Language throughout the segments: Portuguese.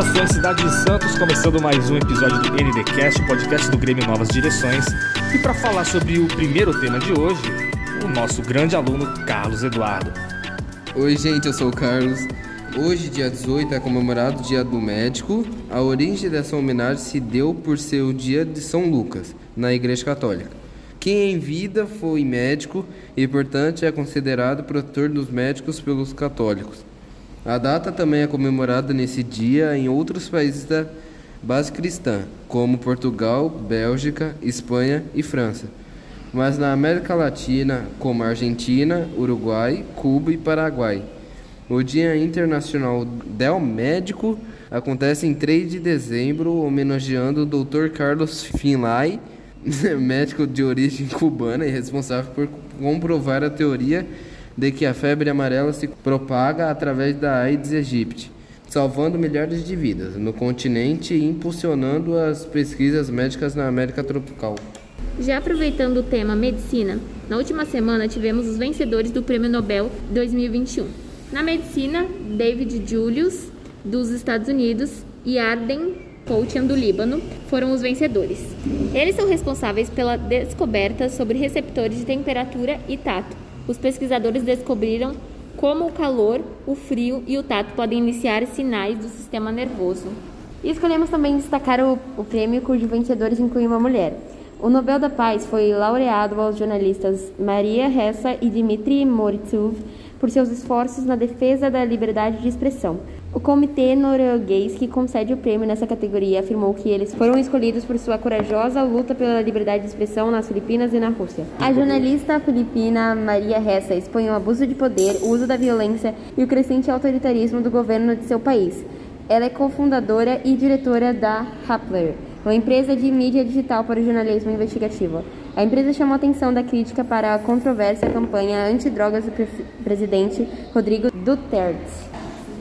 Saudações, cidade de Santos, começando mais um episódio do NDcast, podcast do Grêmio Novas Direções. E para falar sobre o primeiro tema de hoje, o nosso grande aluno Carlos Eduardo. Oi, gente, eu sou o Carlos. Hoje, dia 18, é comemorado o Dia do Médico. A origem dessa homenagem se deu por ser o dia de São Lucas, na Igreja Católica. Quem em vida foi médico e, portanto, é considerado protetor dos médicos pelos católicos. A data também é comemorada nesse dia em outros países da base cristã, como Portugal, Bélgica, Espanha e França. Mas na América Latina, como Argentina, Uruguai, Cuba e Paraguai. O Dia Internacional del Médico acontece em 3 de dezembro, homenageando o Dr. Carlos Finlay, médico de origem cubana e responsável por comprovar a teoria de que a febre amarela se propaga através da Aedes aegypti, salvando milhares de vidas no continente e impulsionando as pesquisas médicas na América tropical. Já aproveitando o tema medicina, na última semana tivemos os vencedores do Prêmio Nobel 2021. Na medicina, David Julius, dos Estados Unidos, e Arden Koutian, do Líbano, foram os vencedores. Eles são responsáveis pela descoberta sobre receptores de temperatura e tato, os pesquisadores descobriram como o calor, o frio e o tato podem iniciar sinais do sistema nervoso. E escolhemos também destacar o, o prêmio cujo vencedores incluem uma mulher. O Nobel da Paz foi laureado aos jornalistas Maria Ressa e Dmitry Moritsov por seus esforços na defesa da liberdade de expressão. O comitê norueguês que concede o prêmio nessa categoria afirmou que eles foram escolhidos por sua corajosa luta pela liberdade de expressão nas Filipinas e na Rússia. A jornalista filipina Maria Ressa expõe o abuso de poder, o uso da violência e o crescente autoritarismo do governo de seu país. Ela é cofundadora e diretora da Rappler, uma empresa de mídia digital para o jornalismo investigativo. A empresa chamou a atenção da crítica para a controversa campanha antidrogas do pre presidente Rodrigo Duterte.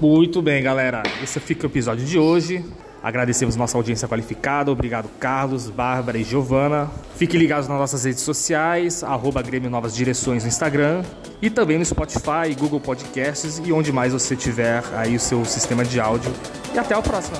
Muito bem, galera. Esse fica o episódio de hoje. Agradecemos nossa audiência qualificada. Obrigado, Carlos, Bárbara e Giovana. Fiquem ligados nas nossas redes sociais, arroba Grêmio Novas Direções no Instagram e também no Spotify, Google Podcasts e onde mais você tiver aí o seu sistema de áudio. E até a próxima.